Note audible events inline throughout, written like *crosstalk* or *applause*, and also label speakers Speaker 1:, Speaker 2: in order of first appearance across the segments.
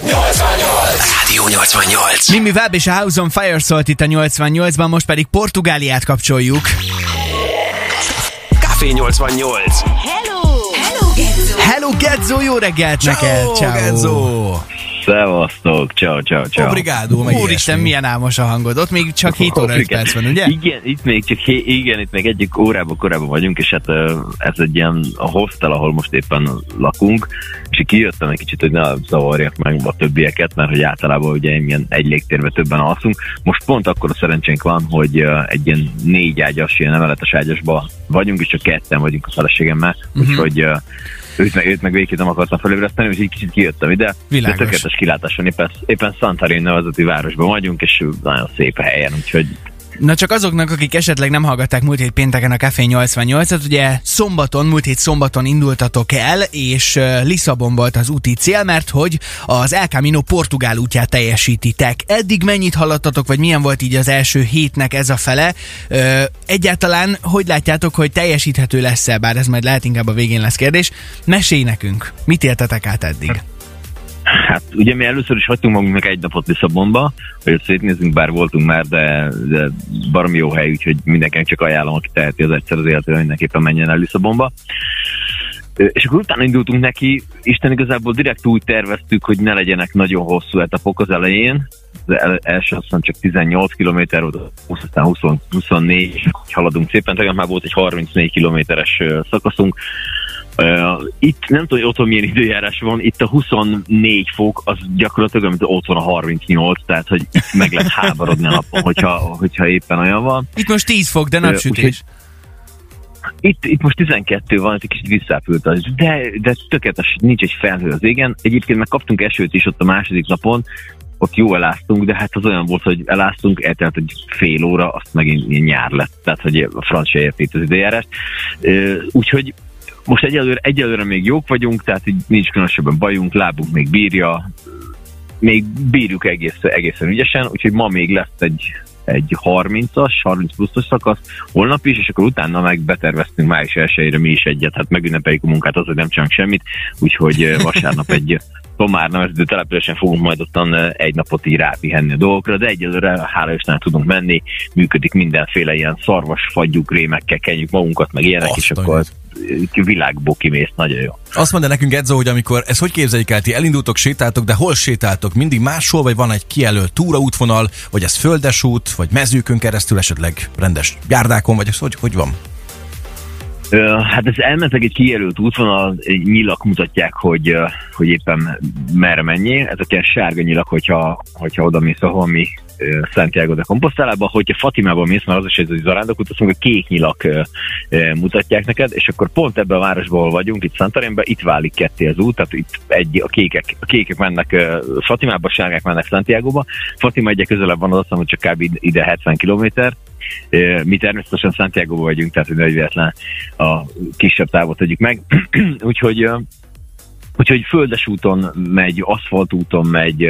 Speaker 1: Rádió 88.
Speaker 2: Mimi Webb és a House on Fire szólt itt a 88-ban, most pedig Portugáliát kapcsoljuk.
Speaker 1: Café 88.
Speaker 3: Hello! Hello, Gezzo!
Speaker 2: Hello Gedzo, jó reggelt neked!
Speaker 4: Ciao, Gezzó!
Speaker 5: Szevasztok, ciao, ciao, ciao.
Speaker 4: Obrigado, meg
Speaker 2: Úristen, milyen álmos a hangod. Ott még csak 7 óra 5
Speaker 5: Obrigado.
Speaker 2: perc van, ugye?
Speaker 5: Igen, itt még csak, hé- igen, itt még egyik órában korábban vagyunk, és hát ez egy ilyen a hostel, ahol most éppen lakunk, és kijöttem egy kicsit, hogy ne zavarjak meg a többieket, mert hogy általában ugye ilyen egy légtérben többen alszunk. Most pont akkor a szerencsénk van, hogy egy ilyen négy ágyas, ilyen emeletes ágyasba vagyunk, és csak ketten vagyunk a feleségemmel,
Speaker 2: Mhm.
Speaker 5: úgyhogy őt meg, őt meg végképp nem akartam felébreszteni, úgyhogy kicsit kijöttem ide.
Speaker 2: Világos.
Speaker 5: De tökéletes kilátás van, éppen, éppen Santarin nevezeti városban vagyunk, és nagyon szép helyen, úgyhogy
Speaker 2: Na csak azoknak, akik esetleg nem hallgatták múlt hét pénteken a Café 88-at, ugye szombaton, múlt hét szombaton indultatok el, és Lisszabon volt az úti cél, mert hogy az El Camino portugál útját teljesítitek. Eddig mennyit haladtatok, vagy milyen volt így az első hétnek ez a fele? Egyáltalán hogy látjátok, hogy teljesíthető lesz-e, bár ez majd lehet inkább a végén lesz kérdés. Mesélj nekünk, mit éltetek át eddig?
Speaker 5: Hát ugye mi először is hagytunk magunknak egy napot Lisszabonba, hogy ott szétnézzünk, bár voltunk már, de, de baromi jó hely, úgyhogy mindenkinek csak ajánlom, aki teheti az egyszer az életében, mindenképpen menjen el Lisszabonba. És akkor utána indultunk neki, Isten igazából direkt úgy terveztük, hogy ne legyenek nagyon hosszú etapok az elején, az el- első azt hiszem csak 18 km volt, 20, aztán 20, 24, és haladunk szépen, tegnap már volt egy 34 kilométeres szakaszunk, Uh, itt nem tudom, hogy otthon milyen időjárás van, itt a 24 fok, az gyakorlatilag, mint otthon a 38, tehát hogy itt meg lehet háborodni a napon, hogyha, hogyha éppen olyan van.
Speaker 2: Itt most 10 fok, de napsütés.
Speaker 5: úgyhogy- Itt, itt most 12 van, egy kicsit visszápült az, de, de tökéletes, nincs egy felhő az égen. Egyébként meg kaptunk esőt is ott a második napon, ott jó eláztunk, de hát az olyan volt, hogy eláztunk, eltelt egy fél óra, azt megint nyár lett, tehát hogy a francia érti itt az időjárást. Úgyhogy most egyelőre, egyelőre még jók vagyunk, tehát így nincs különösebben bajunk, lábunk még bírja, még bírjuk egész, egészen ügyesen, úgyhogy ma még lesz egy, egy 30-as, 30 pluszos szakasz, holnap is, és akkor utána meg beterveztünk május 1 mi is egyet, hát megünnepeljük a munkát, az, hogy nem csinálunk semmit, úgyhogy vasárnap egy Tomár nevezető településen fogunk majd ottan egy napot így rápihenni a dolgokra, de egyelőre hála Istennek tudunk menni, működik mindenféle ilyen szarvas fagyjuk, rémekkel kenjük magunkat, meg ilyenek,
Speaker 4: Azt
Speaker 5: és
Speaker 4: a
Speaker 5: akkor világból kimész, nagyon jó.
Speaker 4: Azt mondja nekünk Edzo, hogy amikor, ez hogy képzeljük el, ti elindultok, sétáltok, de hol sétáltok? Mindig máshol, vagy van egy kijelölt túraútvonal, vagy ez földes út, vagy mezőkön keresztül, esetleg rendes járdákon, vagy ez hogy, hogy van?
Speaker 5: Hát ez elmentek egy kijelölt útvonal, nyilak mutatják, hogy, hogy éppen merre menjél. Ezek ilyen sárga nyilak, hogyha, hogyha oda mész, ahol mi Santiago de Compostelába, hogyha Fatimába mész, mert az is egy zarándokút, azt mondjuk a kék nyilak mutatják neked, és akkor pont ebben a városban, ahol vagyunk, itt Santarénben, itt válik ketté az út, tehát itt egy, a, kékek, a kékek mennek Fatimába, a sárgák mennek Santiagoba. Fatima egyre közelebb van, az azt hogy csak kb. ide 70 kilométer, Mi természetesen Santiago vagyunk, tehát hogy véletlen a kisebb távot tegyük meg. *clears throat* úgyhogy Úgyhogy földes úton megy, aszfaltúton megy,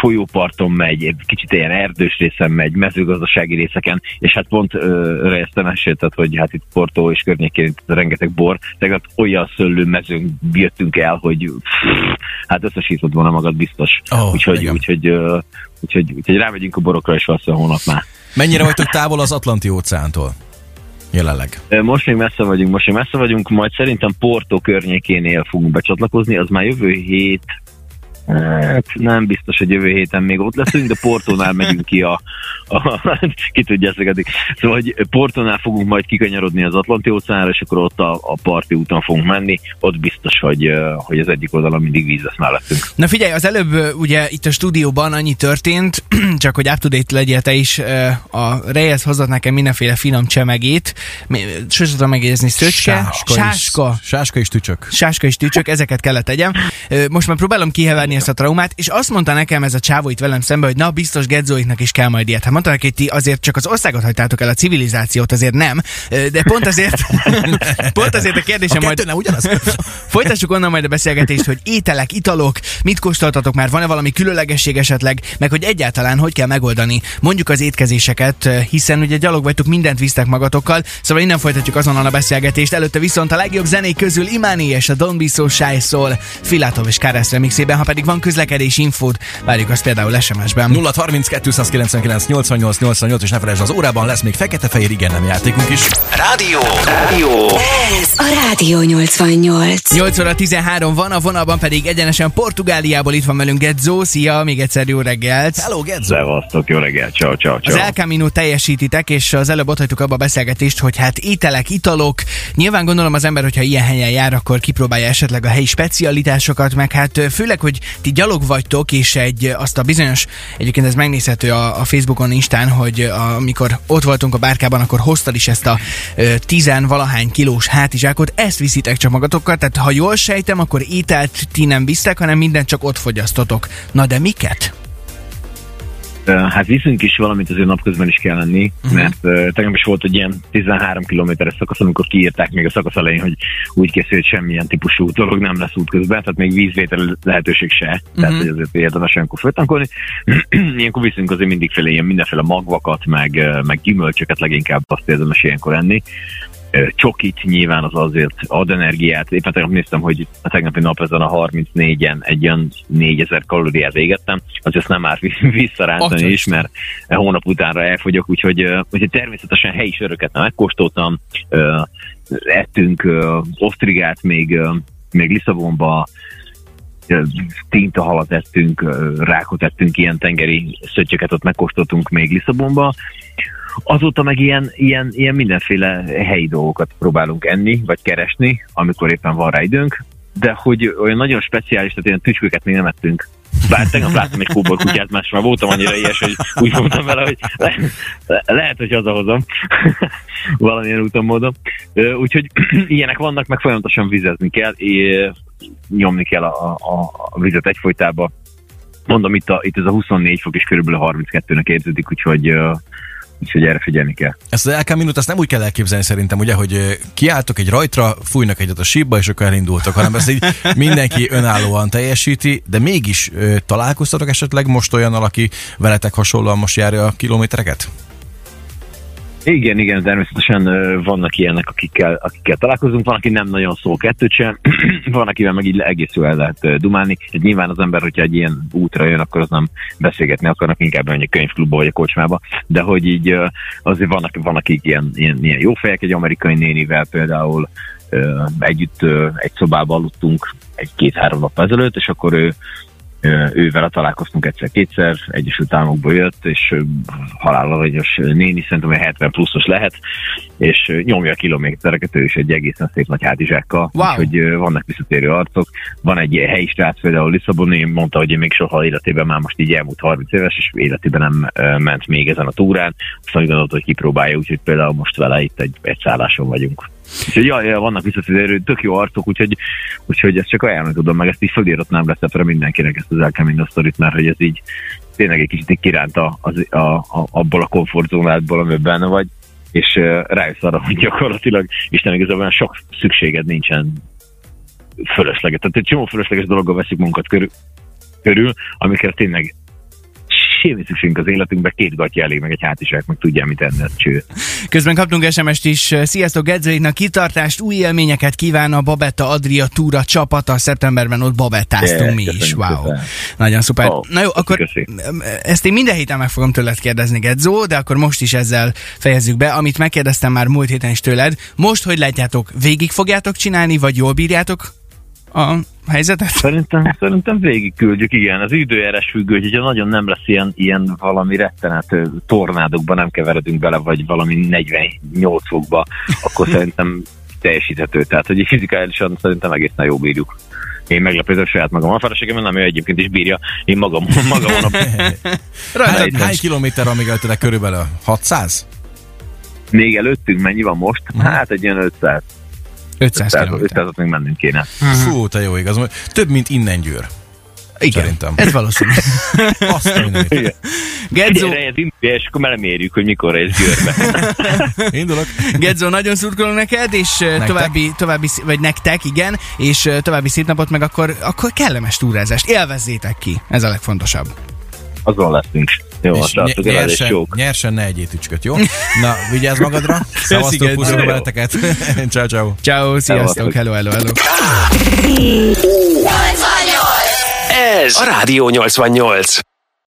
Speaker 5: folyóparton megy, egy kicsit ilyen erdős részen megy, mezőgazdasági részeken, és hát pont ö, ezt mesélted, hogy hát itt Porto és környékén rengeteg bor, tehát olyan szőlő mezőn jöttünk el, hogy pff, hát összesített volna magad biztos.
Speaker 4: Ó,
Speaker 5: úgyhogy,
Speaker 4: igen.
Speaker 5: úgyhogy, úgyhogy, úgyhogy rámegyünk a borokra, és valószínűleg holnap már.
Speaker 4: Mennyire vagytok távol az Atlanti óceántól? Jelenleg.
Speaker 5: Most még messze vagyunk, most még messze vagyunk, majd szerintem Porto környékénél fogunk becsatlakozni, az már jövő hét, Hát nem biztos, hogy jövő héten még ott leszünk, de Portónál megyünk ki a, a *laughs* ki tudja ezeket. Szóval, hogy Portónál fogunk majd kikanyarodni az Atlanti óceánra, és akkor ott a, a parti úton fogunk menni, ott biztos, hogy, hogy az egyik oldalon mindig víz lesz mellettünk.
Speaker 2: Na figyelj, az előbb ugye itt a stúdióban annyi történt, *clears throat* csak hogy up-to-date legyél te is, a Reyes hozott nekem mindenféle finom csemegét, sose tudom megjegyezni, szöcske, sáska,
Speaker 4: Is, sáska is tücsök.
Speaker 2: sáska és tücsök, ezeket kellett tegyem. Most már próbálom kiheverni ezt a traumát, és azt mondta nekem ez a csávó itt velem szemben, hogy na biztos Gedzóiknak is kell majd ilyet. Hát mondta neki, hogy ti azért csak az országot hagytátok el, a civilizációt azért nem, de pont azért, *laughs* pont azért a
Speaker 4: A
Speaker 2: kérdésem
Speaker 4: kettő
Speaker 2: majd
Speaker 4: ugyanaz? *laughs*
Speaker 2: Folytassuk onnan majd a beszélgetést, hogy ételek, italok, mit kóstoltatok már, van-e valami különlegesség esetleg, meg hogy egyáltalán hogy kell megoldani mondjuk az étkezéseket, hiszen ugye gyalog vagytok, mindent visztek magatokkal, szóval innen folytatjuk azonnal a beszélgetést. Előtte viszont a legjobb zenék közül Imáni és a Don't Be So Shy Soul Filatov és Káresz remixében, ha pedig van közlekedés infót, várjuk azt például SMS-ben.
Speaker 4: 0 32 299 88 88 és ne felejtsd, az órában lesz még fekete-fehér igen nem játékunk is.
Speaker 1: Rádió. Rádió.
Speaker 3: Ez a Rádió 88.
Speaker 2: 8 óra 13 van, a vonalban pedig egyenesen Portugáliából itt van velünk Gedzo. Szia, még egyszer jó reggelt!
Speaker 4: Hello, Gedzo!
Speaker 5: Szevasztok, jó reggelt, ciao, ciao,
Speaker 2: Az
Speaker 5: ciao.
Speaker 2: El Camino teljesítitek, és az előbb ott hagytuk abba a beszélgetést, hogy hát ételek, italok. Nyilván gondolom az ember, hogyha ilyen helyen jár, akkor kipróbálja esetleg a helyi specialitásokat, meg hát főleg, hogy ti gyalog vagytok, és egy azt a bizonyos, egyébként ez megnézhető a, a Facebookon, Instán, hogy amikor ott voltunk a bárkában, akkor hoztad is ezt a ö, tizenvalahány kilós hátizsákot, ezt viszitek csak magatokkal, tehát ha jól sejtem, akkor ételt ti nem visztek, hanem mindent csak ott fogyasztotok. Na de miket?
Speaker 5: Hát viszünk is valamit azért napközben is kell lenni, uh-huh. mert uh, tegnap is volt egy ilyen 13 kilométeres szakasz, amikor kiírták még a szakasz elején, hogy úgy készül, hogy semmilyen típusú dolog nem lesz útközben, tehát még vízvétel lehetőség se, uh-huh. tehát hogy azért érdemes ilyenkor föltankolni. *clears throat* ilyenkor viszünk azért mindigféle ilyen mindenféle magvakat, meg, meg gyümölcsöket leginkább azt érdemes ilyenkor enni. Csokit nyilván az azért ad energiát. Éppen tegnap néztem, hogy a tegnapi nap ezen a 34-en egy olyan 4000 kalóriát égettem, az ezt nem árt *laughs* visszarántani is, mert e hónap utánra elfogyok, úgyhogy, úgyhogy természetesen helyi söröket nem megkóstoltam, ettünk osztrigát még, még Lisszabonba, tintahalat ettünk, rákot ettünk, ilyen tengeri szöttyöket ott megkóstoltunk még Lisszabonba. Azóta meg ilyen, ilyen, ilyen mindenféle helyi dolgokat próbálunk enni, vagy keresni, amikor éppen van rá időnk, de hogy olyan nagyon speciális, tehát ilyen tücsköket még nem ettünk. Bár tegnap láttam egy kóborkutyát, más már voltam annyira ilyes, hogy úgy voltam vele, hogy le, le, lehet, hogy hazahozom *laughs* valamilyen úton módon. Úgyhogy *clears throat* ilyenek vannak, meg folyamatosan vizezni kell, és nyomni kell a, a, a vizet egyfolytába. Mondom, itt, a, itt ez a 24 fok és körülbelül 32-nek érződik, úgyhogy, úgyhogy erre figyelni kell.
Speaker 4: Ezt az El Camino-t azt nem úgy kell elképzelni szerintem, ugye, hogy kiálltok egy rajtra, fújnak egyet a sípba, és akkor elindultok, hanem ezt így *laughs* mindenki önállóan teljesíti, de mégis találkoztatok esetleg most olyannal, aki veletek hasonlóan most járja a kilométereket?
Speaker 5: Igen, igen, természetesen vannak ilyenek, akikkel, akikkel találkozunk, van, aki nem nagyon szól kettőt sem, *clears throat* van, akivel meg így egész jól el lehet dumálni. Hát nyilván az ember, hogyha egy ilyen útra jön, akkor az nem beszélgetni akarnak, inkább menni a könyvklubba vagy a kocsmába, de hogy így azért vannak, van, akik ilyen, ilyen, ilyen jó fejek, egy amerikai nénivel például együtt egy szobában aludtunk egy-két-három nap ezelőtt, és akkor ő ővel találkoztunk egyszer-kétszer, Egyesült Államokból jött, és halálalagyos néni, szerintem hogy 70 pluszos lehet, és nyomja a kilométereket, ő is egy egészen szép nagy hátizsákkal,
Speaker 2: Wow.
Speaker 5: úgyhogy vannak visszatérő arcok. Van egy helyi srác például Lisszaboni, mondta, hogy még soha életében már most így elmúlt 30 éves, és életében nem ment még ezen a túrán, aztán úgy gondolta, hogy kipróbálja, úgyhogy például most vele itt egy, egy szálláson vagyunk. Úgyhogy ja, ja, vannak visszatérő, tök jó arcok, úgyhogy, úgyhogy ezt csak ajánlani tudom, meg ezt így fölíratnám receptre mindenkinek ezt az El Camino sztorit, mert hogy ez így tényleg egy kicsit így kiránta az, a, a, abból a komfortzónádból, amiben benne vagy, és uh, rájössz arra, hogy gyakorlatilag Isten igazából sok szükséged nincsen fölösleges. Tehát egy csomó fölösleges dologgal veszik munkat körül, körül amikre tényleg semmi szükségünk az életünkbe, két gatya elég, meg egy hátizsák, meg tudja, mit enni, cső.
Speaker 2: Közben kaptunk SMS-t is. Sziasztok, Gedzőiknak kitartást, új élményeket kíván a Babetta Adria Túra csapata. Szeptemberben ott babettáztunk mi is. Wow.
Speaker 5: szépen.
Speaker 2: Nagyon szuper.
Speaker 5: Ó,
Speaker 2: Na jó, akkor
Speaker 5: köszi.
Speaker 2: ezt én minden héten meg fogom tőled kérdezni, Gedzó, de akkor most is ezzel fejezzük be, amit megkérdeztem már múlt héten is tőled. Most, hogy látjátok, végig fogjátok csinálni, vagy jól bírjátok a helyzetet?
Speaker 5: Szerintem, szerintem végig küldjük, igen. Az időjárás függő, hogyha nagyon nem lesz ilyen, ilyen valami rettenet tornádokba nem keveredünk bele, vagy valami 48 fokba, akkor *laughs* szerintem teljesíthető. Tehát, hogy fizikálisan szerintem egészen jó bírjuk. Én meglepődöm saját magam. A feleségem nem ő egyébként is bírja. Én magam, magam a *laughs*
Speaker 2: Rajtad
Speaker 4: Hány, hány kilométer van még előttetek körülbelül? 600?
Speaker 5: Még előttünk mennyi van most? Hát egy ilyen 500.
Speaker 2: 500
Speaker 5: 500
Speaker 2: km.
Speaker 5: 500 még mennünk kéne.
Speaker 4: Fú, te jó igaz. Több, mint innen győr.
Speaker 2: Igen,
Speaker 4: Szerintem.
Speaker 2: ez valószínű. *laughs*
Speaker 4: Azt a
Speaker 5: ez indulj, és akkor már mérjük, hogy mikor ez Győrbe. *laughs*
Speaker 4: Indulok.
Speaker 2: Gedzo, nagyon szurkolunk neked, és nektek? további, további, vagy nektek, igen, és további szép napot, meg akkor, akkor kellemes túrázást. Élvezzétek ki, ez a legfontosabb.
Speaker 5: Azon leszünk. Jó,
Speaker 4: És
Speaker 5: tartok
Speaker 4: ny- nyersen,
Speaker 5: jók.
Speaker 4: nyersen ne egyél tücsköt, jó? Na, vigyázz magadra. *laughs* Szevasztok,
Speaker 2: Gedzo.
Speaker 4: puszilom veleteket. *laughs* ciao, ciao.
Speaker 2: Ciao, sziasztok, hello, hello, hello.
Speaker 1: Ez a Rádió 88.